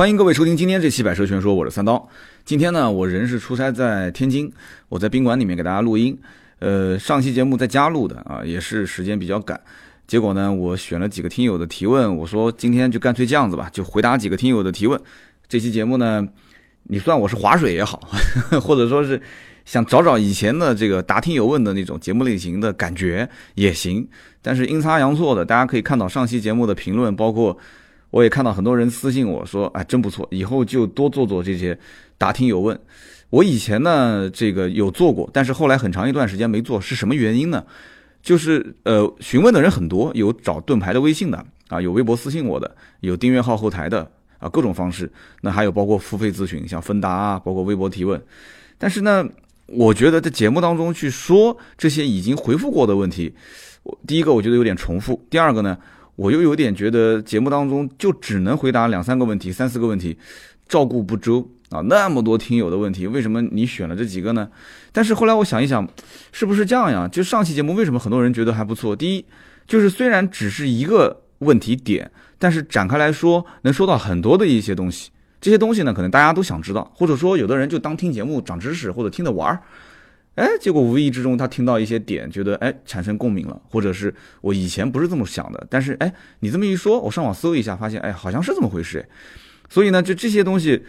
欢迎各位收听今天这期《百车全说》，我是三刀。今天呢，我人是出差在天津，我在宾馆里面给大家录音。呃，上期节目在家录的啊，也是时间比较赶。结果呢，我选了几个听友的提问，我说今天就干脆这样子吧，就回答几个听友的提问。这期节目呢，你算我是划水也好，或者说是想找找以前的这个答听友问的那种节目类型的感觉也行。但是阴差阳错的，大家可以看到上期节目的评论，包括。我也看到很多人私信我说：“哎，真不错，以后就多做做这些答听有问。”我以前呢，这个有做过，但是后来很长一段时间没做，是什么原因呢？就是呃，询问的人很多，有找盾牌的微信的啊，有微博私信我的，有订阅号后台的啊，各种方式。那还有包括付费咨询，像芬达啊，包括微博提问。但是呢，我觉得在节目当中去说这些已经回复过的问题，我第一个我觉得有点重复，第二个呢。我又有点觉得节目当中就只能回答两三个问题、三四个问题，照顾不周啊！那么多听友的问题，为什么你选了这几个呢？但是后来我想一想，是不是这样呀？就上期节目为什么很多人觉得还不错？第一，就是虽然只是一个问题点，但是展开来说能说到很多的一些东西。这些东西呢，可能大家都想知道，或者说有的人就当听节目长知识，或者听着玩儿。哎，结果无意之中他听到一些点，觉得哎产生共鸣了，或者是我以前不是这么想的，但是哎你这么一说，我上网搜一下，发现哎好像是这么回事，所以呢就这些东西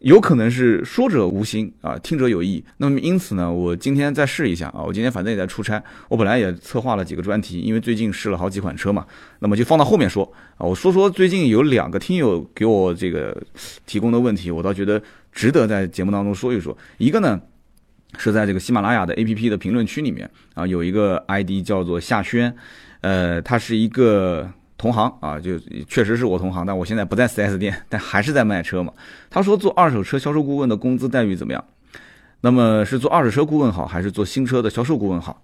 有可能是说者无心啊，听者有意。那么因此呢，我今天再试一下啊，我今天反正也在出差，我本来也策划了几个专题，因为最近试了好几款车嘛，那么就放到后面说啊。我说说最近有两个听友给我这个提供的问题，我倒觉得值得在节目当中说一说。一个呢。是在这个喜马拉雅的 A P P 的评论区里面啊，有一个 I D 叫做夏轩，呃，他是一个同行啊，就确实是我同行，但我现在不在 4S 店，但还是在卖车嘛。他说做二手车销售顾问的工资待遇怎么样？那么是做二手车顾问好，还是做新车的销售顾问好？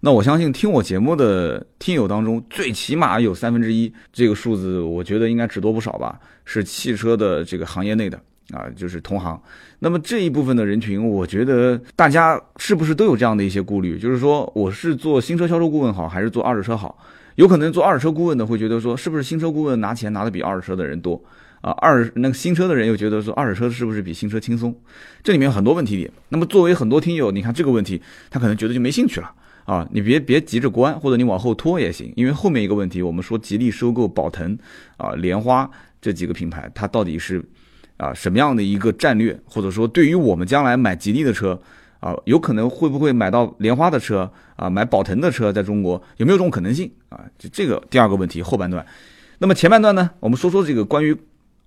那我相信听我节目的听友当中，最起码有三分之一这个数字，我觉得应该只多不少吧，是汽车的这个行业内的。啊，就是同行。那么这一部分的人群，我觉得大家是不是都有这样的一些顾虑？就是说，我是做新车销售顾问好，还是做二手车好？有可能做二手车顾问的会觉得说，是不是新车顾问拿钱拿的比二手车的人多？啊，二那个新车的人又觉得说，二手车是不是比新车轻松？这里面有很多问题点。那么作为很多听友，你看这个问题，他可能觉得就没兴趣了啊。你别别急着关，或者你往后拖也行。因为后面一个问题，我们说吉利收购宝腾啊、莲花这几个品牌，它到底是？啊，什么样的一个战略，或者说对于我们将来买吉利的车，啊，有可能会不会买到莲花的车啊，买宝腾的车，在中国有没有这种可能性啊？就这个第二个问题后半段，那么前半段呢，我们说说这个关于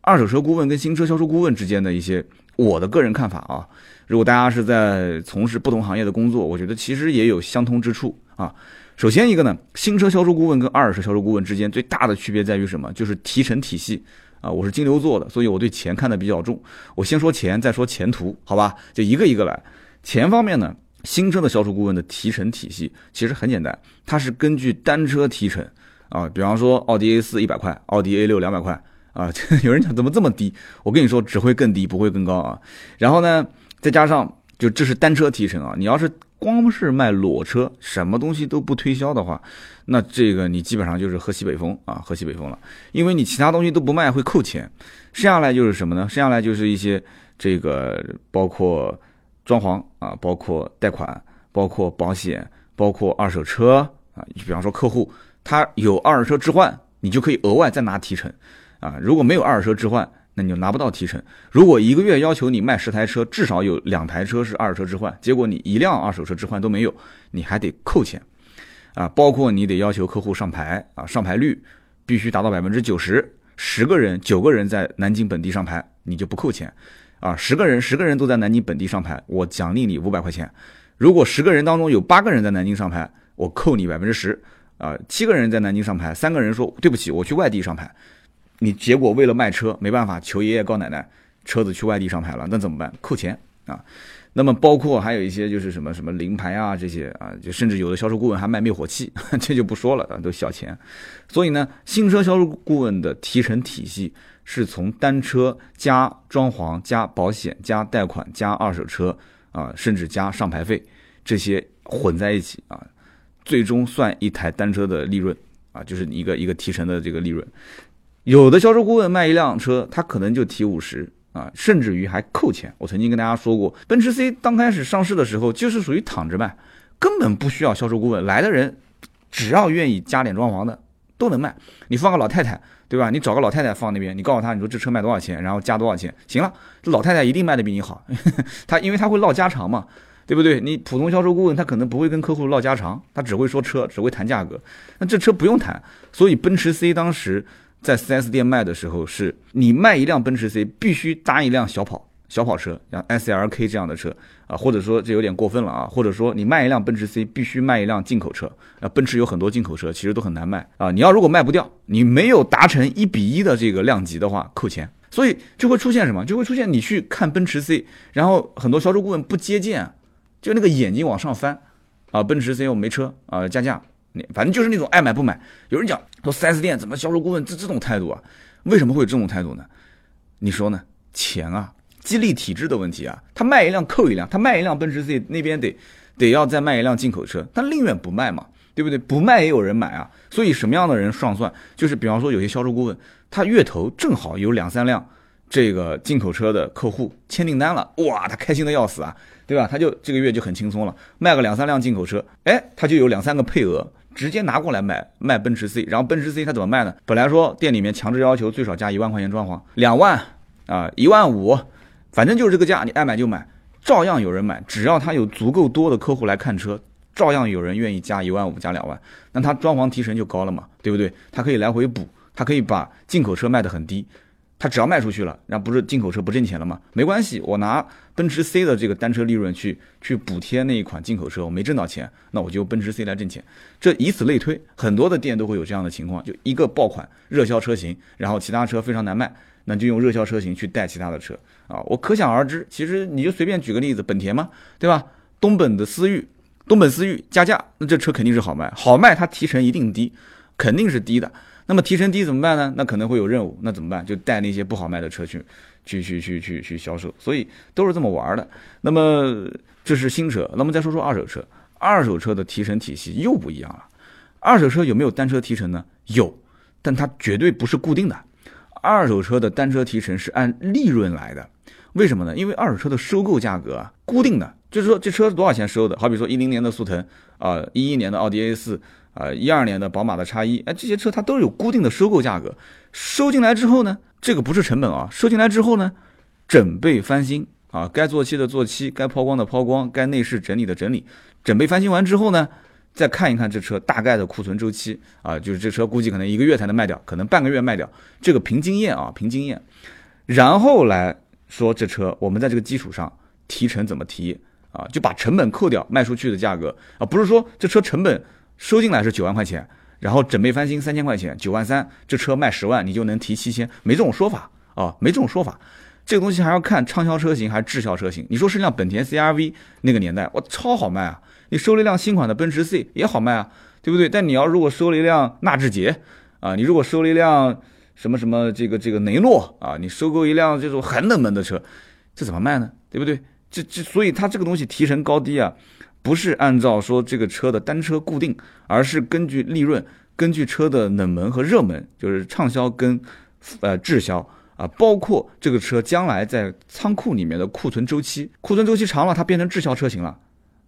二手车顾问跟新车销售顾问之间的一些我的个人看法啊。如果大家是在从事不同行业的工作，我觉得其实也有相通之处啊。首先一个呢，新车销售顾问跟二手车销售顾问之间最大的区别在于什么？就是提成体系。啊，我是金牛座的，所以我对钱看得比较重。我先说钱，再说前途，好吧？就一个一个来。钱方面呢，新车的销售顾问的提成体系其实很简单，它是根据单车提成啊。比方说，奥迪 A 四一百块，奥迪 A 六两百块啊。有人讲怎么这么低？我跟你说，只会更低，不会更高啊。然后呢，再加上就这是单车提成啊。你要是光是卖裸车，什么东西都不推销的话，那这个你基本上就是喝西北风啊，喝西北风了。因为你其他东西都不卖会扣钱，剩下来就是什么呢？剩下来就是一些这个包括装潢啊，包括贷款，包括保险，包括二手车啊。比方说客户他有二手车置换，你就可以额外再拿提成啊。如果没有二手车置换，那你就拿不到提成。如果一个月要求你卖十台车，至少有两台车是二手车置换，结果你一辆二手车置换都没有，你还得扣钱，啊，包括你得要求客户上牌啊，上牌率必须达到百分之九十，十个人九个人在南京本地上牌，你就不扣钱，啊，十个人十个人都在南京本地上牌，我奖励你五百块钱。如果十个人当中有八个人在南京上牌，我扣你百分之十，啊，七个人在南京上牌，三个人说对不起，我去外地上牌。你结果为了卖车，没办法，求爷爷告奶奶，车子去外地上牌了，那怎么办？扣钱啊！那么包括还有一些就是什么什么临牌啊这些啊，就甚至有的销售顾问还卖灭火器，这就不说了啊，都小钱。所以呢，新车销售顾问的提成体系是从单车加装潢加保险加贷款加二手车啊，甚至加上牌费这些混在一起啊，最终算一台单车的利润啊，就是一个一个提成的这个利润。有的销售顾问卖一辆车，他可能就提五十啊，甚至于还扣钱。我曾经跟大家说过，奔驰 C 刚开始上市的时候就是属于躺着卖，根本不需要销售顾问，来的人只要愿意加点装潢的都能卖。你放个老太太。对吧？你找个老太太放那边，你告诉他，你说这车卖多少钱，然后加多少钱，行了，这老太太一定卖的比你好，她因为她会唠家常嘛，对不对？你普通销售顾问他可能不会跟客户唠家常，他只会说车，只会谈价格，那这车不用谈。所以奔驰 C 当时在 4S 店卖的时候，是你卖一辆奔驰 C 必须搭一辆小跑。小跑车，像 S L K 这样的车啊，或者说这有点过分了啊，或者说你卖一辆奔驰 C，必须卖一辆进口车啊。奔驰有很多进口车，其实都很难卖啊。你要如果卖不掉，你没有达成一比一的这个量级的话，扣钱。所以就会出现什么？就会出现你去看奔驰 C，然后很多销售顾问不接见，就那个眼睛往上翻啊。奔驰 C 我没车啊，加价，反正就是那种爱买不买。有人讲说 4S 店怎么销售顾问这这种态度啊？为什么会有这种态度呢？你说呢？钱啊！激励体制的问题啊，他卖一辆扣一辆，他卖一辆奔驰 C 那边得得要再卖一辆进口车，他宁愿不卖嘛，对不对？不卖也有人买啊，所以什么样的人上算？就是比方说有些销售顾问，他月头正好有两三辆这个进口车的客户签订单了，哇，他开心的要死啊，对吧？他就这个月就很轻松了，卖个两三辆进口车，哎，他就有两三个配额，直接拿过来买卖奔驰 C，然后奔驰 C 它怎么卖呢？本来说店里面强制要求最少加一万块钱装潢，两万啊，一万五。反正就是这个价，你爱买就买，照样有人买。只要他有足够多的客户来看车，照样有人愿意加一万五、加两万，那他装潢提成就高了嘛，对不对？他可以来回补，他可以把进口车卖得很低，他只要卖出去了，那不是进口车不挣钱了吗？没关系，我拿奔驰 C 的这个单车利润去去补贴那一款进口车，我没挣到钱，那我就奔驰 C 来挣钱。这以此类推，很多的店都会有这样的情况，就一个爆款热销车型，然后其他车非常难卖。那就用热销车型去带其他的车啊，我可想而知。其实你就随便举个例子，本田嘛，对吧？东本的思域，东本思域加价，那这车肯定是好卖，好卖它提成一定低，肯定是低的。那么提成低怎么办呢？那可能会有任务，那怎么办？就带那些不好卖的车去，去去去去去销售。所以都是这么玩的。那么这是新车，那么再说说二手车，二手车的提成体系又不一样了。二手车有没有单车提成呢？有，但它绝对不是固定的。二手车的单车提成是按利润来的，为什么呢？因为二手车的收购价格啊固定的，就是说这车是多少钱收的？好比说一零年的速腾啊，一一年的奥迪 A 四啊，一二年的宝马的叉一，哎，这些车它都有固定的收购价格。收进来之后呢，这个不是成本啊，收进来之后呢，整备翻新啊，该做漆的做漆，该抛光的抛光，该内饰整理的整理，整备翻新完之后呢。再看一看这车大概的库存周期啊，就是这车估计可能一个月才能卖掉，可能半个月卖掉。这个凭经验啊，凭经验，然后来说这车，我们在这个基础上提成怎么提啊？就把成本扣掉，卖出去的价格啊，不是说这车成本收进来是九万块钱，然后整备翻新三千块钱，九万三，这车卖十万你就能提七千，没这种说法啊，没这种说法。这个东西还要看畅销车型还是滞销车型。你说是辆本田 CRV 那个年代，哇，超好卖啊！你收了一辆新款的奔驰 C 也好卖啊，对不对？但你要如果收了一辆纳智捷啊，你如果收了一辆什么什么这个这个雷诺啊，你收购一辆这种很冷门的车，这怎么卖呢？对不对？这这所以它这个东西提成高低啊，不是按照说这个车的单车固定，而是根据利润，根据车的冷门和热门，就是畅销跟呃滞销啊，包括这个车将来在仓库里面的库存周期，库存周期长了，它变成滞销车型了。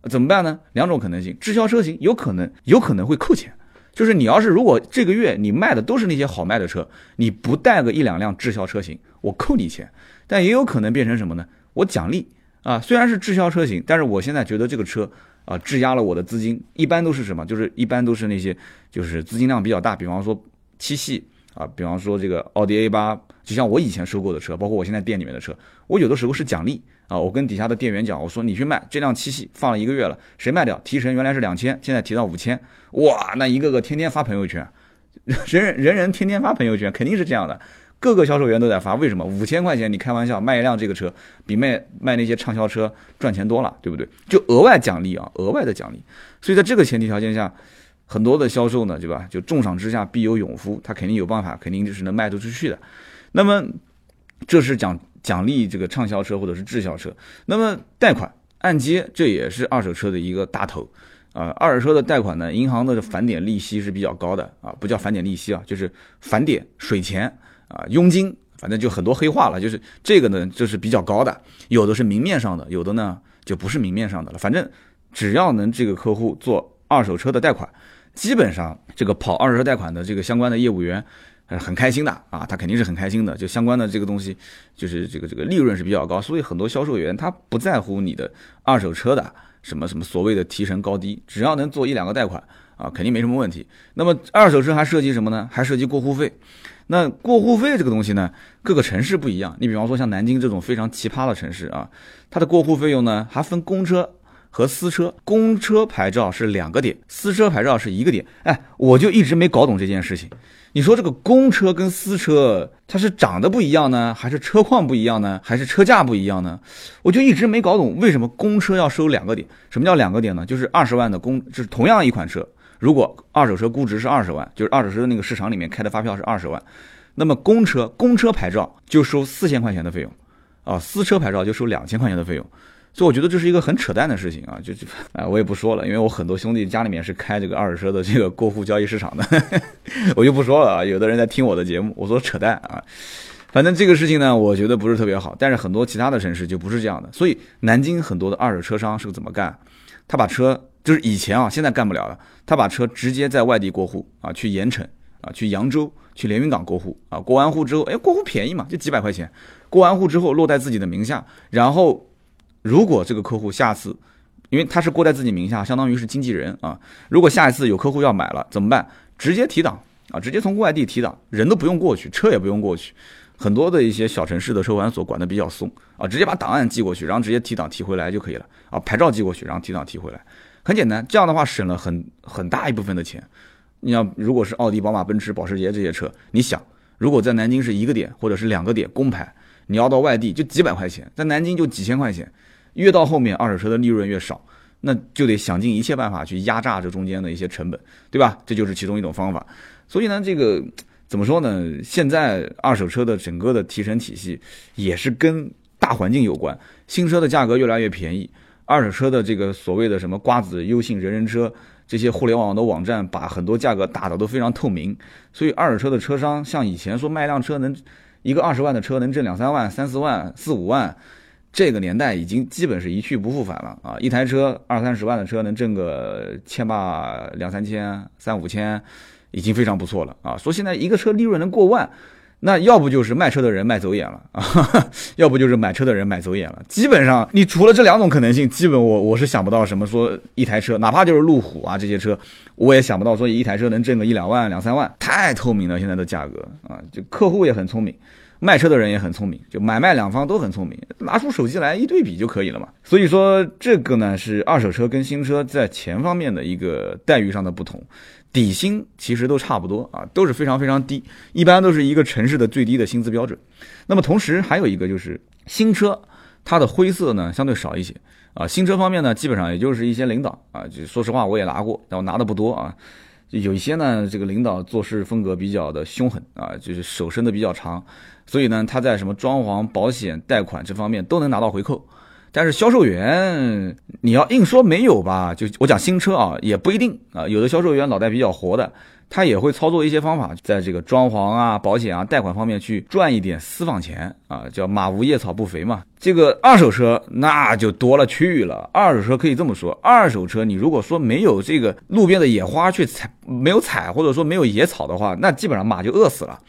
怎么办呢？两种可能性，滞销车型有可能有可能会扣钱，就是你要是如果这个月你卖的都是那些好卖的车，你不带个一两辆滞销车型，我扣你钱。但也有可能变成什么呢？我奖励啊，虽然是滞销车型，但是我现在觉得这个车啊质押了我的资金，一般都是什么？就是一般都是那些就是资金量比较大，比方说七系啊，比方说这个奥迪 A 八，就像我以前收购的车，包括我现在店里面的车，我有的时候是奖励。啊，我跟底下的店员讲，我说你去卖这辆七系，放了一个月了，谁卖掉？提成原来是两千，现在提到五千，哇，那一个个天天发朋友圈，人人人人天天发朋友圈，肯定是这样的，各个销售员都在发。为什么？五千块钱，你开玩笑，卖一辆这个车，比卖卖那些畅销车赚钱多了，对不对？就额外奖励啊，额外的奖励。所以在这个前提条件下，很多的销售呢，对吧？就重赏之下必有勇夫，他肯定有办法，肯定就是能卖得出去的。那么这是奖。奖励这个畅销车或者是滞销车，那么贷款按揭这也是二手车的一个大头啊。二手车的贷款呢，银行的返点利息是比较高的啊，不叫返点利息啊，就是返点水钱啊，佣金，反正就很多黑话了。就是这个呢，就是比较高的，有的是明面上的，有的呢就不是明面上的了。反正只要能这个客户做二手车的贷款，基本上这个跑二手车贷款的这个相关的业务员。很开心的啊，他肯定是很开心的。就相关的这个东西，就是这个这个利润是比较高，所以很多销售员他不在乎你的二手车的什么什么所谓的提成高低，只要能做一两个贷款啊，肯定没什么问题。那么二手车还涉及什么呢？还涉及过户费。那过户费这个东西呢，各个城市不一样。你比方说像南京这种非常奇葩的城市啊，它的过户费用呢还分公车和私车，公车牌照是两个点，私车牌照是一个点。哎，我就一直没搞懂这件事情。你说这个公车跟私车，它是长得不一样呢，还是车况不一样呢，还是车价不一样呢？我就一直没搞懂为什么公车要收两个点。什么叫两个点呢？就是二十万的公，就是同样一款车，如果二手车估值是二十万，就是二手车的那个市场里面开的发票是二十万，那么公车公车牌照就收四千块钱的费用，啊，私车牌照就收两千块钱的费用。所以我觉得这是一个很扯淡的事情啊，就就啊，我也不说了，因为我很多兄弟家里面是开这个二手车的这个过户交易市场的，我就不说了啊。有的人在听我的节目，我说扯淡啊。反正这个事情呢，我觉得不是特别好。但是很多其他的城市就不是这样的。所以南京很多的二手车商是怎么干？他把车就是以前啊，现在干不了了，他把车直接在外地过户啊，去盐城啊，去扬州、去连云港过户啊。过完户之后，哎，过户便宜嘛，就几百块钱。过完户之后落在自己的名下，然后。如果这个客户下次，因为他是过在自己名下，相当于是经纪人啊。如果下一次有客户要买了怎么办？直接提档啊，直接从外地提档，人都不用过去，车也不用过去。很多的一些小城市的车管所管的比较松啊，直接把档案寄过去，然后直接提档提回来就可以了啊。牌照寄过去，然后提档提回来，很简单。这样的话省了很很大一部分的钱。你要如果是奥迪、宝马、奔驰、保时捷这些车，你想，如果在南京是一个点或者是两个点公牌，你要到外地就几百块钱，在南京就几千块钱。越到后面，二手车的利润越少，那就得想尽一切办法去压榨这中间的一些成本，对吧？这就是其中一种方法。所以呢，这个怎么说呢？现在二手车的整个的提成体系也是跟大环境有关。新车的价格越来越便宜，二手车的这个所谓的什么瓜子、优信、人人车这些互联网的网站，把很多价格打的都非常透明。所以二手车的车商像以前说卖辆车能一个二十万的车能挣两三万、三四万、四五万。这个年代已经基本是一去不复返了啊！一台车二三十万的车能挣个千八两三千三五千，已经非常不错了啊！说现在一个车利润能过万，那要不就是卖车的人卖走眼了啊，要不就是买车的人买走眼了。基本上你除了这两种可能性，基本我我是想不到什么说一台车，哪怕就是路虎啊这些车，我也想不到说一台车能挣个一两万两三万，太透明了现在的价格啊！就客户也很聪明。卖车的人也很聪明，就买卖两方都很聪明，拿出手机来一对比就可以了嘛。所以说这个呢是二手车跟新车在钱方面的一个待遇上的不同，底薪其实都差不多啊，都是非常非常低，一般都是一个城市的最低的薪资标准。那么同时还有一个就是新车，它的灰色呢相对少一些啊。新车方面呢，基本上也就是一些领导啊，就说实话我也拿过，但我拿的不多啊。有一些呢，这个领导做事风格比较的凶狠啊，就是手伸的比较长，所以呢，他在什么装潢、保险、贷款这方面都能拿到回扣。但是销售员，你要硬说没有吧，就我讲新车啊，也不一定啊。有的销售员脑袋比较活的。他也会操作一些方法，在这个装潢啊、保险啊、贷款方面去赚一点私房钱啊，叫马无夜草不肥嘛。这个二手车那就多了去了。二手车可以这么说，二手车你如果说没有这个路边的野花去采，没有采或者说没有野草的话，那基本上马就饿死了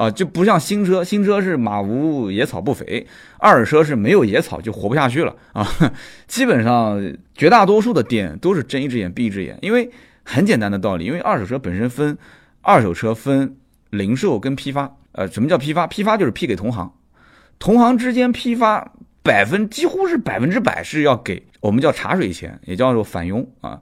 啊，就不像新车，新车是马无野草不肥，二手车是没有野草就活不下去了啊。基本上绝大多数的店都是睁一只眼闭一只眼，因为。很简单的道理，因为二手车本身分二手车分零售跟批发。呃，什么叫批发？批发就是批给同行，同行之间批发百分几乎是百分之百是要给我们叫茶水钱，也叫做返佣啊。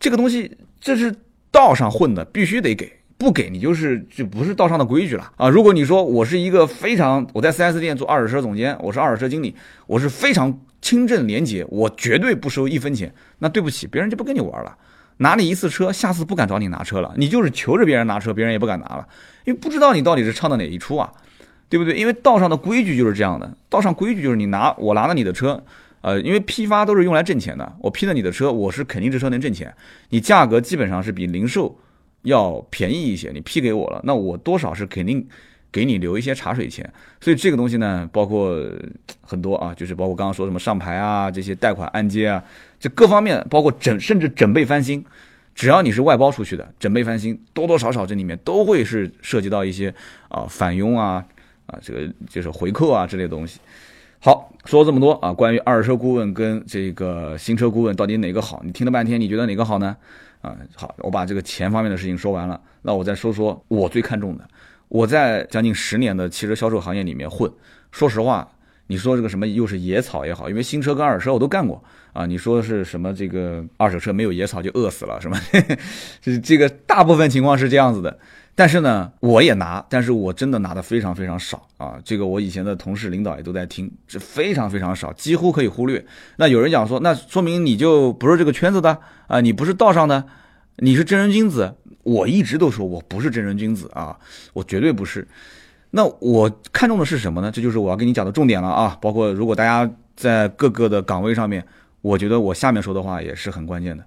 这个东西这是道上混的，必须得给，不给你就是就不是道上的规矩了啊。如果你说我是一个非常我在 4S 店做二手车总监，我是二手车经理，我是非常清正廉洁，我绝对不收一分钱，那对不起，别人就不跟你玩了。拿你一次车，下次不敢找你拿车了。你就是求着别人拿车，别人也不敢拿了，因为不知道你到底是唱的哪一出啊，对不对？因为道上的规矩就是这样的，道上规矩就是你拿我拿了你的车，呃，因为批发都是用来挣钱的，我批了你的车，我是肯定这车能挣钱，你价格基本上是比零售要便宜一些，你批给我了，那我多少是肯定给你留一些茶水钱。所以这个东西呢，包括很多啊，就是包括刚刚说什么上牌啊，这些贷款按揭啊，这各方面，包括整甚至整备翻新，只要你是外包出去的，整备翻新多多少少这里面都会是涉及到一些啊返佣啊啊这个就是回扣啊之类的东西。好，说了这么多啊，关于二手车顾问跟这个新车顾问到底哪个好？你听了半天，你觉得哪个好呢？啊，好，我把这个钱方面的事情说完了，那我再说说我最看重的。我在将近十年的汽车销售行业里面混，说实话，你说这个什么又是野草也好，因为新车跟二手车我都干过啊。你说是什么这个二手车没有野草就饿死了，什么？这这个大部分情况是这样子的。但是呢，我也拿，但是我真的拿的非常非常少啊！这个我以前的同事领导也都在听，这非常非常少，几乎可以忽略。那有人讲说，那说明你就不是这个圈子的啊，你不是道上的，你是正人君子。我一直都说我不是正人君子啊，我绝对不是。那我看重的是什么呢？这就是我要跟你讲的重点了啊！包括如果大家在各个的岗位上面，我觉得我下面说的话也是很关键的。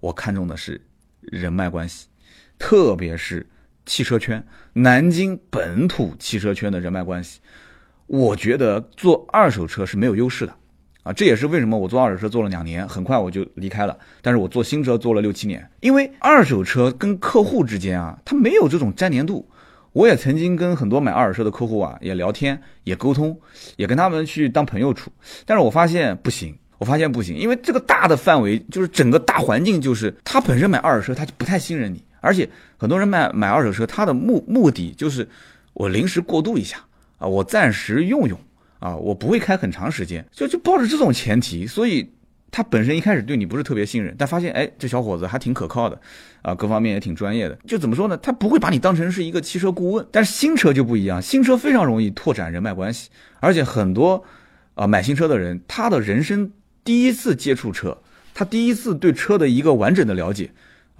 我看重的是人脉关系，特别是。汽车圈，南京本土汽车圈的人脉关系，我觉得做二手车是没有优势的，啊，这也是为什么我做二手车做了两年，很快我就离开了。但是我做新车做了六七年，因为二手车跟客户之间啊，它没有这种粘连度。我也曾经跟很多买二手车的客户啊，也聊天，也沟通，也跟他们去当朋友处。但是我发现不行，我发现不行，因为这个大的范围就是整个大环境，就是他本身买二手车，他就不太信任你。而且很多人买买二手车，他的目目的就是我临时过渡一下啊，我暂时用用啊，我不会开很长时间，就就抱着这种前提，所以他本身一开始对你不是特别信任，但发现哎，这小伙子还挺可靠的啊，各方面也挺专业的，就怎么说呢？他不会把你当成是一个汽车顾问。但是新车就不一样，新车非常容易拓展人脉关系，而且很多啊买新车的人，他的人生第一次接触车，他第一次对车的一个完整的了解。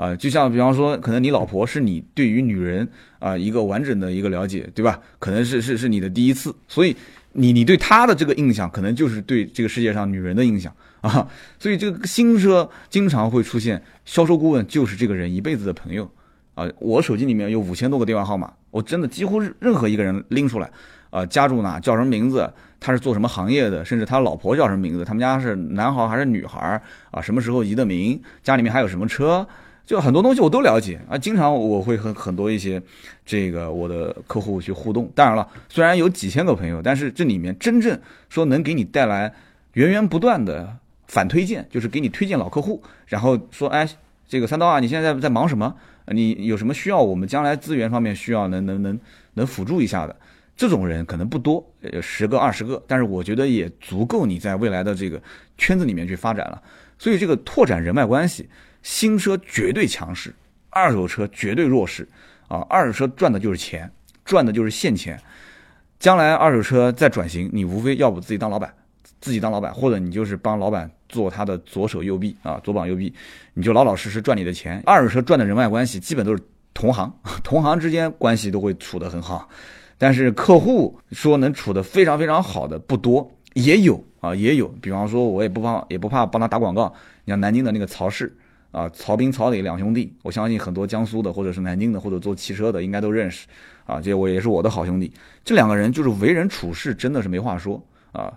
啊，就像比方说，可能你老婆是你对于女人啊一个完整的一个了解，对吧？可能是是是你的第一次，所以你你对她的这个印象，可能就是对这个世界上女人的印象啊。所以这个新车经常会出现销售顾问就是这个人一辈子的朋友啊。我手机里面有五千多个电话号码，我真的几乎任何一个人拎出来啊，家住哪，叫什么名字，他是做什么行业的，甚至他老婆叫什么名字，他们家是男孩还是女孩啊？什么时候移的民？家里面还有什么车？就很多东西我都了解啊，经常我会和很多一些这个我的客户去互动。当然了，虽然有几千个朋友，但是这里面真正说能给你带来源源不断的反推荐，就是给你推荐老客户，然后说，哎，这个三刀啊，你现在在在忙什么？你有什么需要？我们将来资源方面需要能能能能辅助一下的这种人可能不多，十个二十个，但是我觉得也足够你在未来的这个圈子里面去发展了。所以这个拓展人脉关系。新车绝对强势，二手车绝对弱势啊！二手车赚的就是钱，赚的就是现钱。将来二手车再转型，你无非要不自己当老板，自己当老板，或者你就是帮老板做他的左手右臂啊，左膀右臂，你就老老实实赚你的钱。二手车赚的人脉关系，基本都是同行，同行之间关系都会处得很好。但是客户说能处得非常非常好的不多，也有啊，也有。比方说，我也不怕，也不怕帮他打广告。你像南京的那个曹氏。啊，曹斌、曹磊两兄弟，我相信很多江苏的或者是南京的或者做汽车的应该都认识。啊，这我也是我的好兄弟。这两个人就是为人处事真的是没话说啊。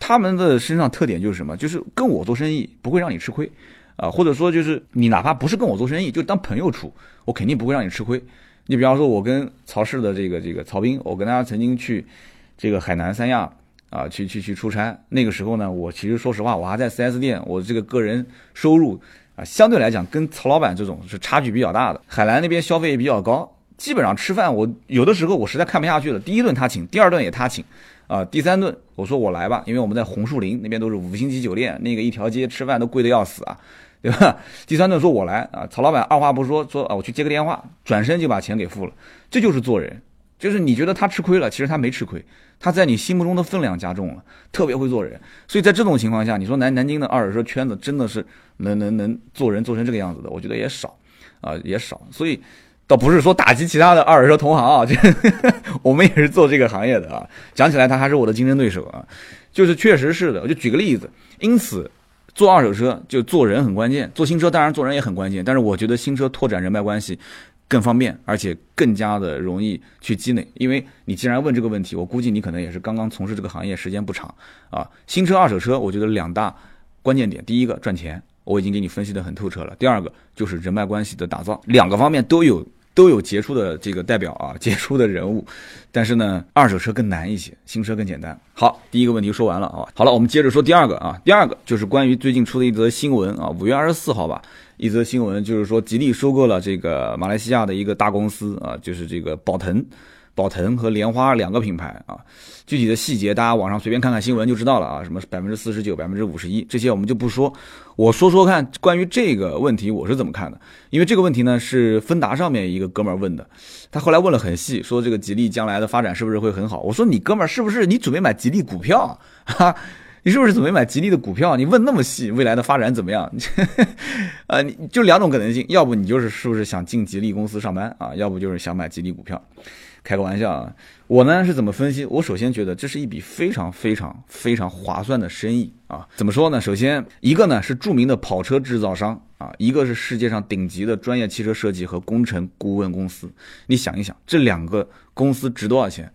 他们的身上特点就是什么？就是跟我做生意不会让你吃亏啊，或者说就是你哪怕不是跟我做生意，就当朋友处，我肯定不会让你吃亏。你比方说，我跟曹氏的这个这个曹斌，我跟他曾经去这个海南三亚啊，去去去出差。那个时候呢，我其实说实话，我还在 4S 店，我这个个人收入。啊，相对来讲，跟曹老板这种是差距比较大的。海南那边消费也比较高，基本上吃饭，我有的时候我实在看不下去了，第一顿他请，第二顿也他请，啊，第三顿我说我来吧，因为我们在红树林那边都是五星级酒店，那个一条街吃饭都贵的要死啊，对吧？第三顿说我来啊，曹老板二话不说说啊，我去接个电话，转身就把钱给付了，这就是做人。就是你觉得他吃亏了，其实他没吃亏，他在你心目中的分量加重了，特别会做人。所以在这种情况下，你说南南京的二手车圈子真的是能能能做人做成这个样子的，我觉得也少，啊也少。所以倒不是说打击其他的二手车同行啊，这 我们也是做这个行业的啊。讲起来他还是我的竞争对手啊，就是确实是的。我就举个例子，因此做二手车就做人很关键，做新车当然做人也很关键，但是我觉得新车拓展人脉关系。更方便，而且更加的容易去积累。因为你既然问这个问题，我估计你可能也是刚刚从事这个行业时间不长啊。新车、二手车，我觉得两大关键点，第一个赚钱，我已经给你分析的很透彻了；第二个就是人脉关系的打造，两个方面都有。都有杰出的这个代表啊，杰出的人物，但是呢，二手车更难一些，新车更简单。好，第一个问题说完了啊，好了，我们接着说第二个啊，第二个就是关于最近出的一则新闻啊，五月二十四号吧，一则新闻就是说吉利收购了这个马来西亚的一个大公司啊，就是这个宝腾。宝腾和莲花两个品牌啊，具体的细节大家网上随便看看新闻就知道了啊，什么百分之四十九、百分之五十一这些我们就不说，我说说看关于这个问题我是怎么看的，因为这个问题呢是芬达上面一个哥们儿问的，他后来问了很细，说这个吉利将来的发展是不是会很好？我说你哥们儿是不是你准备买吉利股票？哈，你是不是准备买吉利的股票？你问那么细，未来的发展怎么样？呃，你就两种可能性，要不你就是是不是想进吉利公司上班啊？要不就是想买吉利股票。开个玩笑啊，我呢是怎么分析？我首先觉得这是一笔非常非常非常划算的生意啊！怎么说呢？首先一个呢是著名的跑车制造商啊，一个是世界上顶级的专业汽车设计和工程顾问公司。你想一想，这两个公司值多少钱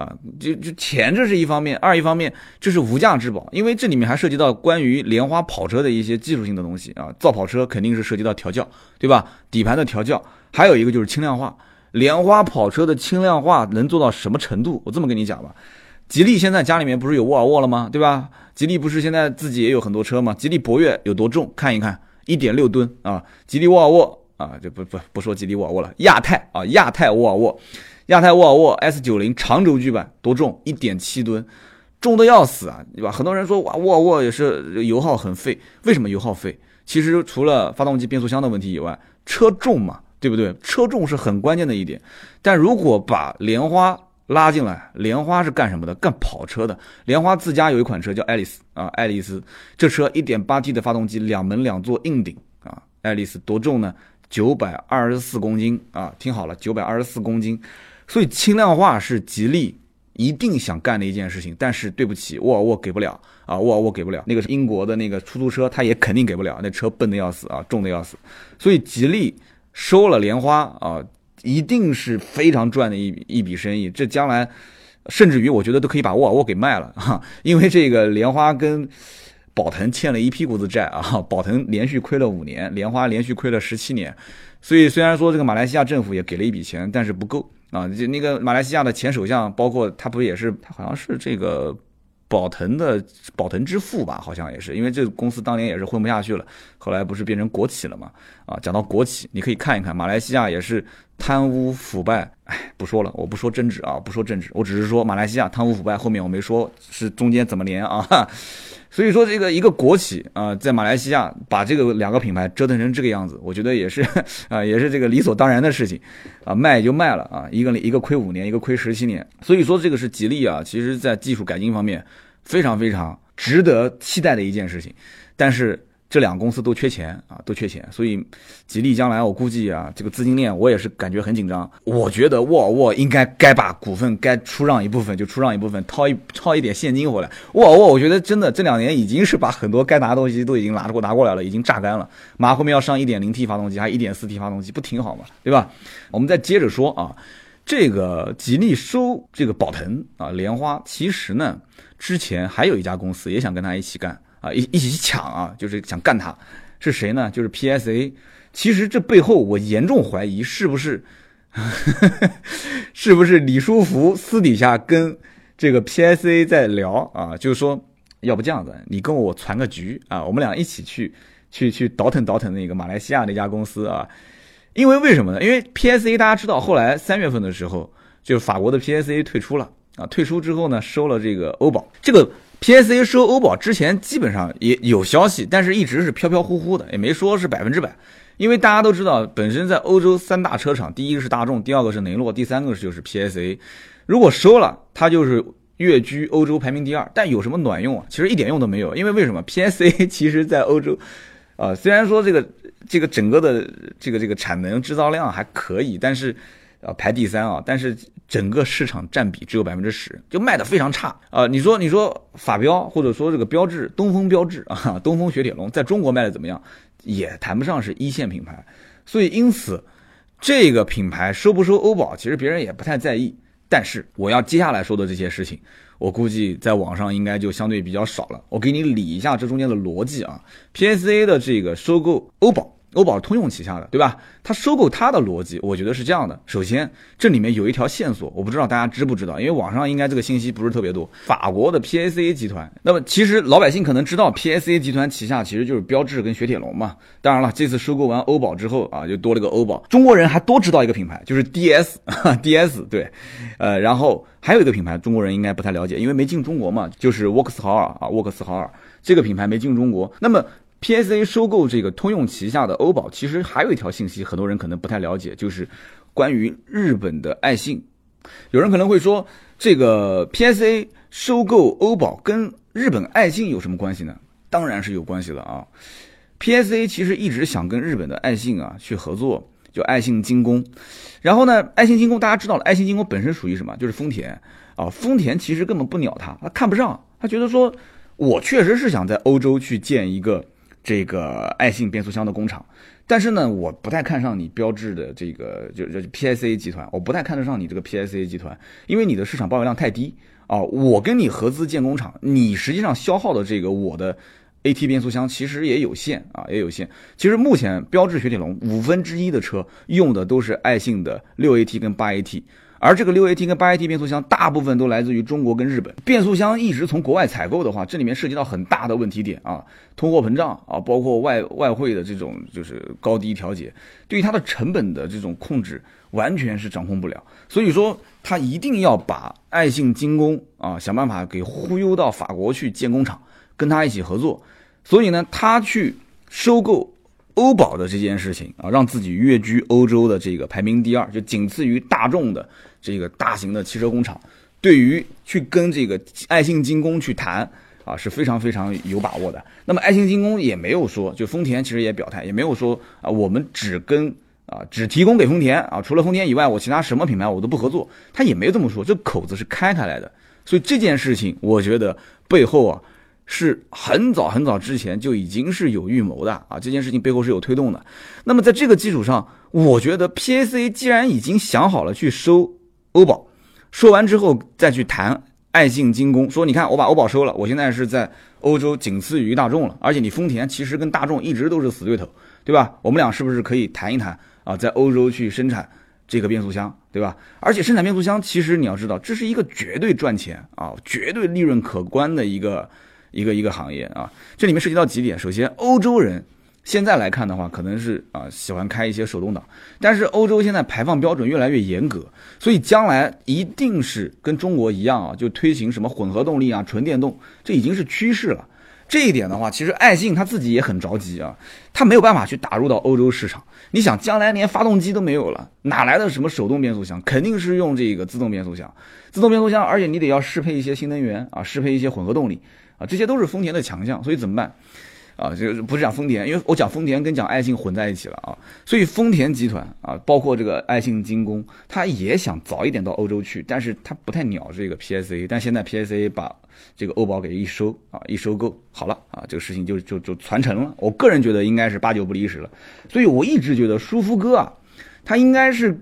啊？就就钱这是一方面，二一方面这是无价之宝，因为这里面还涉及到关于莲花跑车的一些技术性的东西啊。造跑车肯定是涉及到调教，对吧？底盘的调教，还有一个就是轻量化。莲花跑车的轻量化能做到什么程度？我这么跟你讲吧，吉利现在家里面不是有沃尔沃了吗？对吧？吉利不是现在自己也有很多车吗？吉利博越有多重？看一看，一点六吨啊！吉利沃尔沃啊，就不不不说吉利沃尔沃了，亚太啊，亚太沃尔沃，亚太沃尔沃 S 九零长轴距版多重？一点七吨，重的要死啊，对吧？很多人说哇，沃尔沃也是油耗很费，为什么油耗费？其实除了发动机、变速箱的问题以外，车重嘛。对不对？车重是很关键的一点，但如果把莲花拉进来，莲花是干什么的？干跑车的。莲花自家有一款车叫爱丽丝啊，爱丽丝这车 1.8T 的发动机，两门两座硬顶啊，爱丽丝多重呢？九百二十四公斤啊，听好了，九百二十四公斤。所以轻量化是吉利一定想干的一件事情，但是对不起，沃尔沃给不了啊，沃尔沃给不了。那个是英国的那个出租车，它也肯定给不了，那车笨的要死啊，重的要死。所以吉利。收了莲花啊，一定是非常赚的一一笔生意。这将来，甚至于我觉得都可以把沃尔沃给卖了哈，因为这个莲花跟宝腾欠了一屁股子债啊。宝腾连续亏了五年，莲花连续亏了十七年。所以虽然说这个马来西亚政府也给了一笔钱，但是不够啊。就那个马来西亚的前首相，包括他不也是他好像是这个。宝腾的宝腾之父吧，好像也是，因为这个公司当年也是混不下去了，后来不是变成国企了嘛？啊，讲到国企，你可以看一看，马来西亚也是贪污腐败，哎，不说了，我不说政治啊，不说政治，我只是说马来西亚贪污腐败，后面我没说是中间怎么连啊。所以说，这个一个国企啊，在马来西亚把这个两个品牌折腾成这个样子，我觉得也是 啊，也是这个理所当然的事情啊，卖就卖了啊，一个一个亏五年，一个亏十七年。所以说，这个是吉利啊，其实在技术改进方面非常非常值得期待的一件事情，但是。这两个公司都缺钱啊，都缺钱，所以吉利将来我估计啊，这个资金链我也是感觉很紧张。我觉得沃尔沃应该该把股份该出让一部分就出让一部分，掏一掏一点现金回来。沃尔沃我觉得真的这两年已经是把很多该拿的东西都已经拿过拿过来了，已经榨干了。马后面要上一点零 T 发动机，还一点四 T 发动机，不挺好吗？对吧？我们再接着说啊，这个吉利收这个宝腾啊，莲花，其实呢之前还有一家公司也想跟他一起干。啊，一一起去抢啊，就是想干他，是谁呢？就是 PSA。其实这背后，我严重怀疑是不是，是不是李书福私底下跟这个 PSA 在聊啊？就是说，要不这样子，你跟我传个局啊，我们俩一起去去去倒腾倒腾那个马来西亚那家公司啊。因为为什么呢？因为 PSA 大家知道，后来三月份的时候，就是法国的 PSA 退出了啊，退出之后呢，收了这个欧宝这个。PSA 收欧宝之前基本上也有消息，但是一直是飘飘忽忽的，也没说是百分之百。因为大家都知道，本身在欧洲三大车厂，第一个是大众，第二个是雷诺，第三个就是 PSA。如果收了，它就是跃居欧洲排名第二。但有什么卵用啊？其实一点用都没有。因为为什么？PSA 其实在欧洲，啊，虽然说这个这个整个的这个这个产能制造量还可以，但是。啊，排第三啊，但是整个市场占比只有百分之十，就卖的非常差啊。你说，你说法标或者说这个标志，东风标志啊，东风雪铁龙在中国卖的怎么样？也谈不上是一线品牌。所以因此，这个品牌收不收欧宝，其实别人也不太在意。但是我要接下来说的这些事情，我估计在网上应该就相对比较少了。我给你理一下这中间的逻辑啊。PSA 的这个收购欧宝。欧宝通用旗下的，对吧？它收购它的逻辑，我觉得是这样的。首先，这里面有一条线索，我不知道大家知不知道，因为网上应该这个信息不是特别多。法国的 PSA 集团，那么其实老百姓可能知道，PSA 集团旗下其实就是标致跟雪铁龙嘛。当然了，这次收购完欧宝之后啊，就多了个欧宝。中国人还多知道一个品牌，就是 DS，DS 对，呃，然后还有一个品牌，中国人应该不太了解，因为没进中国嘛，就是沃克斯豪尔啊，沃克斯豪尔这个品牌没进中国，那么。PSA 收购这个通用旗下的欧宝，其实还有一条信息，很多人可能不太了解，就是关于日本的爱信。有人可能会说，这个 PSA 收购欧宝跟日本爱信有什么关系呢？当然是有关系了啊！PSA 其实一直想跟日本的爱信啊去合作，就爱信精工。然后呢，爱信精工大家知道了，爱信精工本身属于什么？就是丰田啊。丰田其实根本不鸟他，他看不上，他觉得说，我确实是想在欧洲去建一个。这个爱信变速箱的工厂，但是呢，我不太看上你标志的这个就就 PSA 集团，我不太看得上你这个 PSA 集团，因为你的市场包围量太低啊。我跟你合资建工厂，你实际上消耗的这个我的 AT 变速箱其实也有限啊，也有限。其实目前标致雪铁龙五分之一的车用的都是爱信的六 AT 跟八 AT。而这个六 AT 跟八 AT 变速箱大部分都来自于中国跟日本，变速箱一直从国外采购的话，这里面涉及到很大的问题点啊，通货膨胀啊，包括外外汇的这种就是高低调节，对于它的成本的这种控制完全是掌控不了，所以说他一定要把爱信精工啊想办法给忽悠到法国去建工厂，跟他一起合作，所以呢，他去收购。欧宝的这件事情啊，让自己跃居欧洲的这个排名第二，就仅次于大众的这个大型的汽车工厂。对于去跟这个爱信精工去谈啊，是非常非常有把握的。那么爱信精工也没有说，就丰田其实也表态，也没有说啊，我们只跟啊只提供给丰田啊，除了丰田以外，我其他什么品牌我都不合作。他也没这么说，这口子是开开来的。所以这件事情，我觉得背后啊。是很早很早之前就已经是有预谋的啊，这件事情背后是有推动的。那么在这个基础上，我觉得 PAC 既然已经想好了去收欧宝，说完之后再去谈爱信精工，说你看我把欧宝收了，我现在是在欧洲仅次于大众了，而且你丰田其实跟大众一直都是死对头，对吧？我们俩是不是可以谈一谈啊，在欧洲去生产这个变速箱，对吧？而且生产变速箱，其实你要知道，这是一个绝对赚钱啊，绝对利润可观的一个。一个一个行业啊，这里面涉及到几点。首先，欧洲人现在来看的话，可能是啊喜欢开一些手动挡，但是欧洲现在排放标准越来越严格，所以将来一定是跟中国一样啊，就推行什么混合动力啊、纯电动，这已经是趋势了。这一点的话，其实爱信他自己也很着急啊，他没有办法去打入到欧洲市场。你想，将来连发动机都没有了，哪来的什么手动变速箱？肯定是用这个自动变速箱。自动变速箱，而且你得要适配一些新能源啊，适配一些混合动力。啊，这些都是丰田的强项，所以怎么办？啊，这个不是讲丰田，因为我讲丰田跟讲爱信混在一起了啊。所以丰田集团啊，包括这个爱信精工，他也想早一点到欧洲去，但是他不太鸟这个 PSA。但现在 PSA 把这个欧宝给一收啊，一收购好了啊，这个事情就就就传承了。我个人觉得应该是八九不离十了。所以我一直觉得舒夫哥啊，他应该是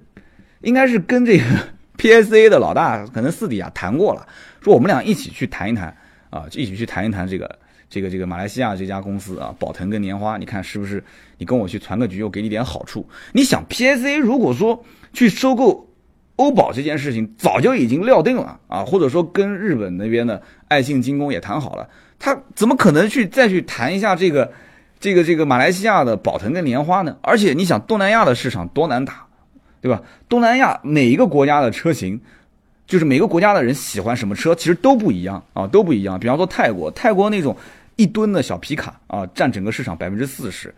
应该是跟这个 PSA 的老大可能私底下谈过了，说我们俩一起去谈一谈。啊，一起去谈一谈这个这个这个马来西亚这家公司啊，宝腾跟莲花，你看是不是？你跟我去传个局，我给你点好处。你想，PSA 如果说去收购欧宝这件事情，早就已经料定了啊，或者说跟日本那边的爱信精工也谈好了，他怎么可能去再去谈一下这个这个这个马来西亚的宝腾跟莲花呢？而且你想，东南亚的市场多难打，对吧？东南亚每一个国家的车型。就是每个国家的人喜欢什么车，其实都不一样啊，都不一样。比方说泰国，泰国那种一吨的小皮卡啊，占整个市场百分之四十。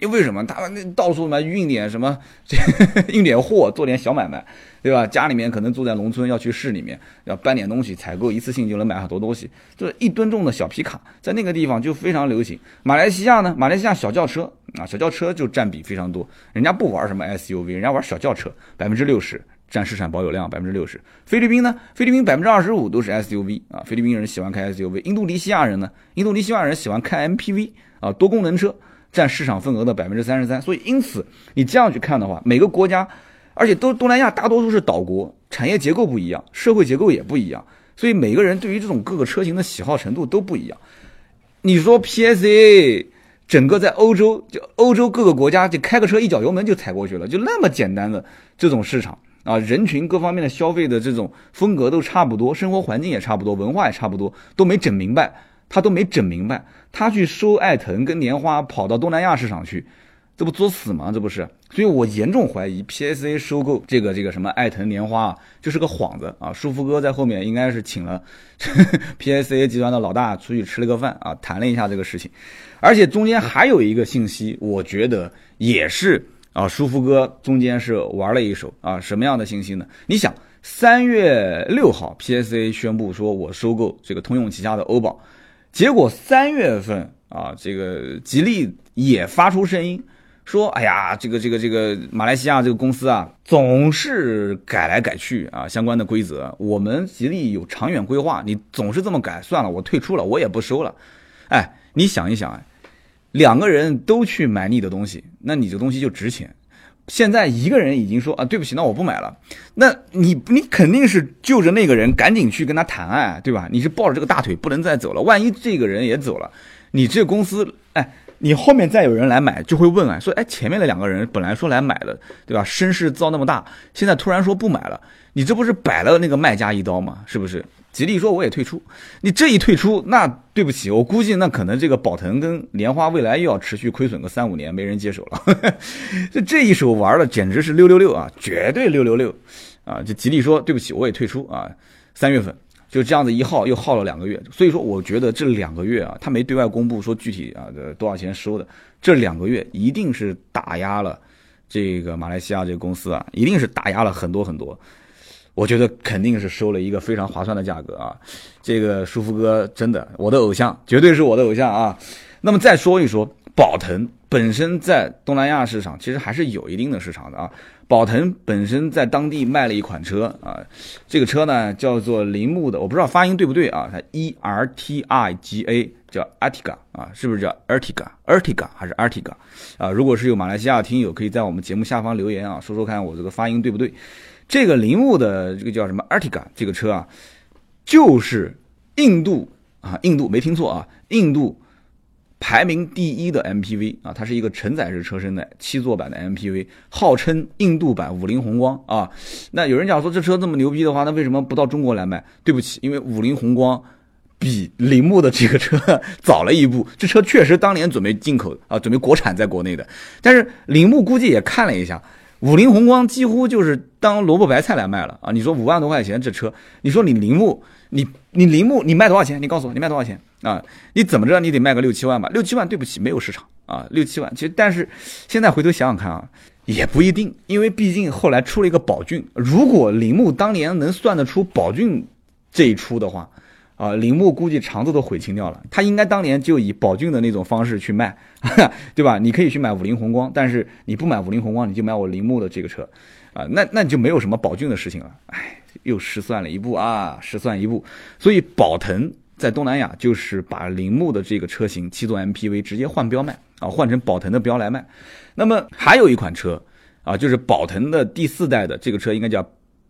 因为什么？他那到处嘛运点什么，运点货，做点小买卖，对吧？家里面可能住在农村，要去市里面，要搬点东西，采购一次性就能买很多东西，就是一吨重的小皮卡，在那个地方就非常流行。马来西亚呢，马来西亚小轿车啊，小轿车就占比非常多，人家不玩什么 SUV，人家玩小轿车，百分之六十。占市场保有量百分之六十。菲律宾呢？菲律宾百分之二十五都是 SUV 啊。菲律宾人喜欢开 SUV。印度尼西亚人呢？印度尼西亚人喜欢开 MPV 啊，多功能车。占市场份额的百分之三十三。所以因此你这样去看的话，每个国家，而且都东南亚大多数是岛国，产业结构不一样，社会结构也不一样，所以每个人对于这种各个车型的喜好程度都不一样。你说 PSA 整个在欧洲，就欧洲各个国家就开个车一脚油门就踩过去了，就那么简单的这种市场。啊，人群各方面的消费的这种风格都差不多，生活环境也差不多，文化也差不多，都没整明白，他都没整明白，他去收艾腾跟莲花，跑到东南亚市场去，这不作死吗？这不是？所以我严重怀疑 PSA 收购这个这个什么艾腾莲花啊，就是个幌子啊！舒福哥在后面应该是请了 PSA 集团的老大出去吃了个饭啊，谈了一下这个事情，而且中间还有一个信息，我觉得也是。啊，舒服哥中间是玩了一手啊，什么样的信息呢？你想，三月六号，PSA 宣布说我收购这个通用旗下的欧宝，结果三月份啊，这个吉利也发出声音说，哎呀，这个这个这个马来西亚这个公司啊，总是改来改去啊，相关的规则，我们吉利有长远规划，你总是这么改，算了，我退出了，我也不收了。哎，你想一想，哎。两个人都去买你的东西，那你这东西就值钱。现在一个人已经说啊，对不起，那我不买了。那你你肯定是就着那个人赶紧去跟他谈啊，对吧？你是抱着这个大腿不能再走了。万一这个人也走了，你这公司哎，你后面再有人来买，就会问啊，说哎，前面的两个人本来说来买的，对吧？声势造那么大，现在突然说不买了，你这不是摆了那个卖家一刀吗？是不是？吉利说我也退出，你这一退出，那对不起，我估计那可能这个宝腾跟莲花未来又要持续亏损个三五年，没人接手了。这这一手玩的简直是六六六啊，绝对六六六啊！就吉利说对不起，我也退出啊。三月份就这样子一耗又耗了两个月，所以说我觉得这两个月啊，他没对外公布说具体啊多少钱收的，这两个月一定是打压了这个马来西亚这个公司啊，一定是打压了很多很多。我觉得肯定是收了一个非常划算的价格啊！这个舒服哥真的，我的偶像，绝对是我的偶像啊！那么再说一说宝腾本身在东南亚市场其实还是有一定的市场的啊。宝腾本身在当地卖了一款车啊，这个车呢叫做铃木的，我不知道发音对不对啊？它 E R T I G A 叫 Artiga 啊，是不是叫 Artiga？Artiga 还是 Artiga 啊？如果是有马来西亚听友，可以在我们节目下方留言啊，说说看我这个发音对不对？这个铃木的这个叫什么 Artiga 这个车啊，就是印度啊，印度没听错啊，印度排名第一的 MPV 啊，它是一个承载式车身的七座版的 MPV，号称印度版五菱宏光啊。那有人讲说这车这么牛逼的话，那为什么不到中国来卖？对不起，因为五菱宏光比铃木的这个车早了一步，这车确实当年准备进口啊，准备国产在国内的，但是铃木估计也看了一下。五菱宏光几乎就是当萝卜白菜来卖了啊！你说五万多块钱这车，你说你铃木，你你铃木你卖多少钱？你告诉我你卖多少钱啊？你怎么着你得卖个六七万吧？六七万对不起没有市场啊！六七万其实但是现在回头想想看啊，也不一定，因为毕竟后来出了一个宝骏，如果铃木当年能算得出宝骏这一出的话。啊，铃木估计肠子都悔青掉了。他应该当年就以宝骏的那种方式去卖，对吧？你可以去买五菱宏光，但是你不买五菱宏光，你就买我铃木的这个车，啊，那那你就没有什么宝骏的事情了。哎，又失算了一步啊，失算一步。所以宝腾在东南亚就是把铃木的这个车型七座 MPV 直接换标卖啊，换成宝腾的标来卖。那么还有一款车啊，就是宝腾的第四代的这个车，应该叫。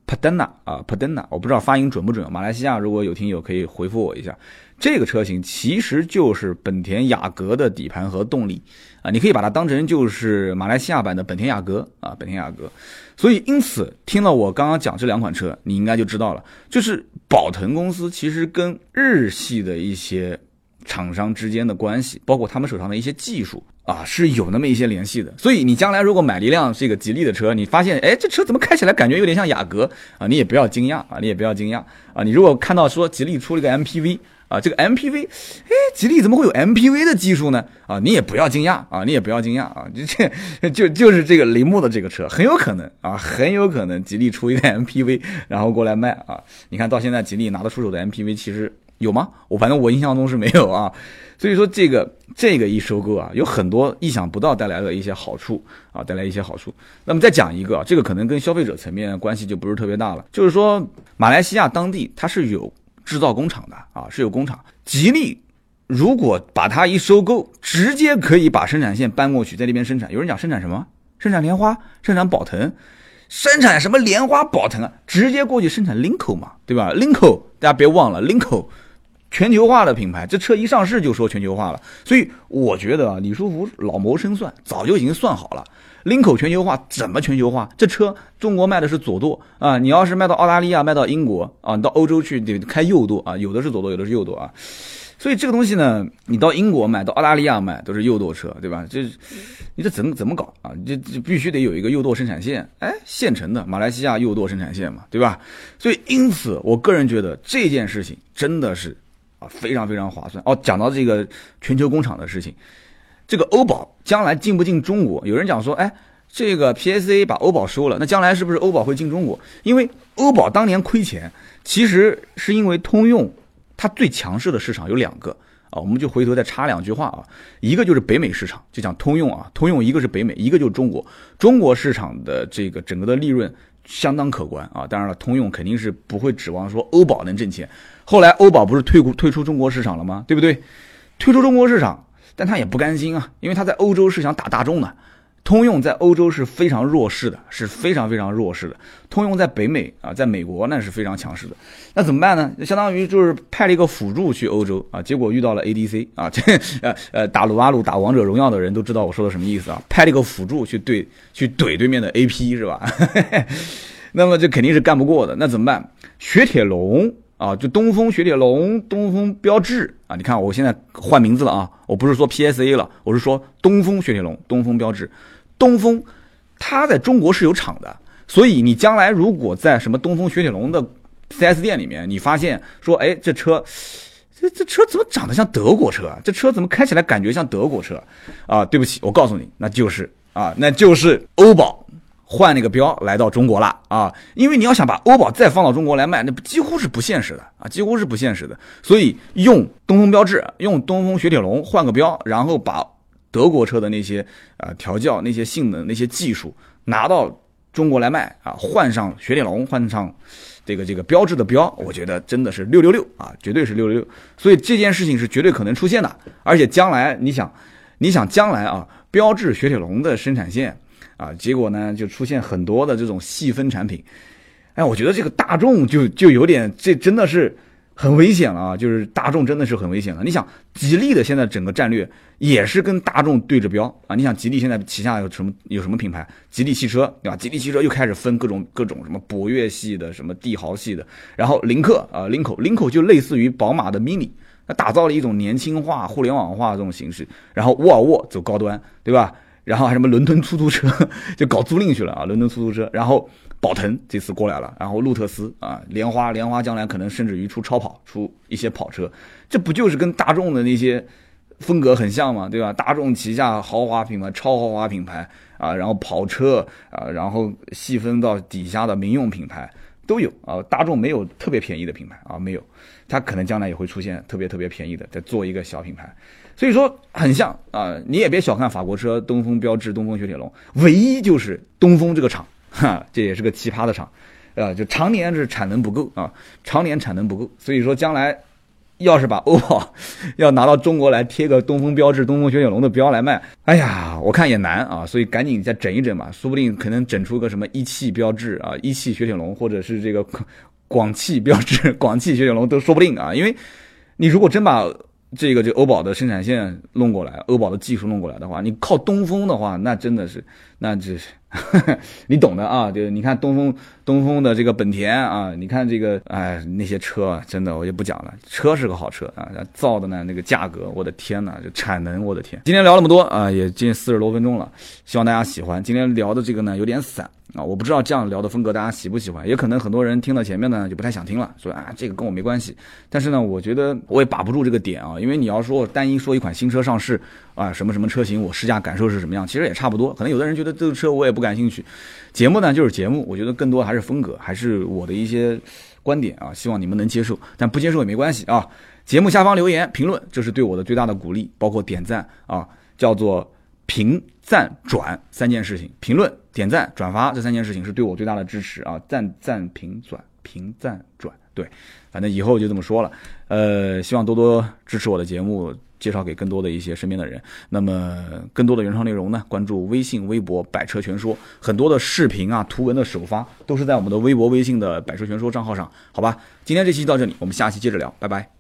帕丹纳啊，帕丹纳，我不知道发音准不准。马来西亚如果有听友可以回复我一下，这个车型其实就是本田雅阁的底盘和动力啊，你可以把它当成就是马来西亚版的本田雅阁啊，本田雅阁。所以因此听了我刚刚讲这两款车，你应该就知道了，就是宝腾公司其实跟日系的一些厂商之间的关系，包括他们手上的一些技术。啊，是有那么一些联系的，所以你将来如果买了一辆这个吉利的车，你发现，哎，这车怎么开起来感觉有点像雅阁啊？你也不要惊讶啊，你也不要惊讶啊。你如果看到说吉利出了个 MPV 啊，这个 MPV，哎，吉利怎么会有 MPV 的技术呢？啊，你也不要惊讶啊，你也不要惊讶啊，就这就就是这个铃木的这个车很有可能啊，很有可能吉利出一个 MPV，然后过来卖啊。你看到现在吉利拿得出手的 MPV 其实有吗？我反正我印象中是没有啊。所以说这个这个一收购啊，有很多意想不到带来的一些好处啊，带来一些好处。那么再讲一个，这个可能跟消费者层面关系就不是特别大了，就是说马来西亚当地它是有制造工厂的啊，是有工厂。吉利如果把它一收购，直接可以把生产线搬过去，在那边生产。有人讲生产什么？生产莲花，生产宝腾，生产什么莲花宝腾啊？直接过去生产 Linko 嘛，对吧？Linko，大家别忘了 Linko，全球化的品牌，这车一上市就说全球化了。所以我觉得啊，李书福老谋深算，早就已经算好了。林口全球化怎么全球化？这车中国卖的是左舵啊，你要是卖到澳大利亚、卖到英国啊，你到欧洲去得开右舵啊，有的是左舵，有的是右舵啊。所以这个东西呢，你到英国买，到澳大利亚买都是右舵车，对吧？这你这怎么怎么搞啊？这这必须得有一个右舵生产线，哎，现成的马来西亚右舵生产线嘛，对吧？所以因此，我个人觉得这件事情真的是非常非常划算哦。讲到这个全球工厂的事情。这个欧宝将来进不进中国？有人讲说，哎，这个 PSA 把欧宝收了，那将来是不是欧宝会进中国？因为欧宝当年亏钱，其实是因为通用它最强势的市场有两个啊，我们就回头再插两句话啊，一个就是北美市场，就讲通用啊，通用一个是北美，一个就是中国，中国市场的这个整个的利润相当可观啊，当然了，通用肯定是不会指望说欧宝能挣钱。后来欧宝不是退退出中国市场了吗？对不对？退出中国市场。但他也不甘心啊，因为他在欧洲是想打大众的，通用在欧洲是非常弱势的，是非常非常弱势的。通用在北美啊，在美国那是非常强势的。那怎么办呢？相当于就是派了一个辅助去欧洲啊，结果遇到了 ADC 啊，这呃呃打撸啊撸、打王者荣耀的人都知道我说的什么意思啊，派了一个辅助去对去怼对面的 AP 是吧？那么这肯定是干不过的。那怎么办？雪铁龙。啊，就东风雪铁龙、东风标致啊！你看，我现在换名字了啊，我不是说 PSA 了，我是说东风雪铁龙、东风标致。东风，它在中国是有厂的，所以你将来如果在什么东风雪铁龙的 4S 店里面，你发现说，哎，这车，这这车怎么长得像德国车啊？这车怎么开起来感觉像德国车？啊，对不起，我告诉你，那就是啊，那就是欧宝。换那个标来到中国了啊，因为你要想把欧宝再放到中国来卖，那几乎是不现实的啊，几乎是不现实的。所以用东风标致，用东风雪铁龙换个标，然后把德国车的那些呃调教、那些性能、那些技术拿到中国来卖啊，换上雪铁龙，换上这个这个标志的标，我觉得真的是六六六啊，绝对是六六六。所以这件事情是绝对可能出现的，而且将来你想，你想将来啊，标致雪铁龙的生产线。啊，结果呢，就出现很多的这种细分产品，哎，我觉得这个大众就就有点，这真的是很危险了啊！就是大众真的是很危险了。你想，吉利的现在整个战略也是跟大众对着标啊。你想，吉利现在旗下有什么有什么品牌？吉利汽车对吧？吉利汽车又开始分各种各种什么博越系的，什么帝豪系的，然后领克啊，领口领口就类似于宝马的 mini，那打造了一种年轻化、互联网化这种形式，然后沃尔沃走高端，对吧？然后还什么伦敦出租车就搞租赁去了啊，伦敦出租车，然后宝腾这次过来了，然后路特斯啊，莲花莲花将来可能甚至于出超跑，出一些跑车，这不就是跟大众的那些风格很像吗？对吧？大众旗下豪华品牌、超豪华品牌啊，然后跑车啊，然后细分到底下的民用品牌都有啊，大众没有特别便宜的品牌啊，没有，它可能将来也会出现特别特别便宜的，再做一个小品牌。所以说很像啊，你也别小看法国车，东风标致、东风雪铁龙，唯一就是东风这个厂，哈，这也是个奇葩的厂，啊，就常年是产能不够啊，常年产能不够。所以说将来要是把欧 宝要拿到中国来贴个东风标致、东风雪铁龙的标来卖，哎呀，我看也难啊，所以赶紧再整一整吧，说不定可能整出个什么一汽标致啊、一汽雪铁龙，或者是这个广汽标致、广汽雪铁龙都说不定啊，因为你如果真把。这个就欧宝的生产线弄过来，欧宝的技术弄过来的话，你靠东风的话，那真的是，那这是 你懂的啊。就是你看东风，东风的这个本田啊，你看这个，哎，那些车真的我就不讲了，车是个好车啊，造的呢那个价格，我的天呐，就产能，我的天。今天聊那么多啊，也近四十多分钟了，希望大家喜欢。今天聊的这个呢有点散。啊，我不知道这样聊的风格大家喜不喜欢，也可能很多人听到前面呢就不太想听了，说啊这个跟我没关系。但是呢，我觉得我也把不住这个点啊，因为你要说单一说一款新车上市啊，什么什么车型我试驾感受是什么样，其实也差不多。可能有的人觉得这个车我也不感兴趣。节目呢就是节目，我觉得更多还是风格，还是我的一些观点啊，希望你们能接受，但不接受也没关系啊。节目下方留言评论，这是对我的最大的鼓励，包括点赞啊，叫做。评赞转三件事情，评论、点赞、转发这三件事情是对我最大的支持啊！赞赞评转，评赞转对，反正以后就这么说了。呃，希望多多支持我的节目，介绍给更多的一些身边的人。那么更多的原创内容呢，关注微信、微博“百车全说”，很多的视频啊、图文的首发都是在我们的微博、微信的“百车全说”账号上，好吧？今天这期到这里，我们下期接着聊，拜拜。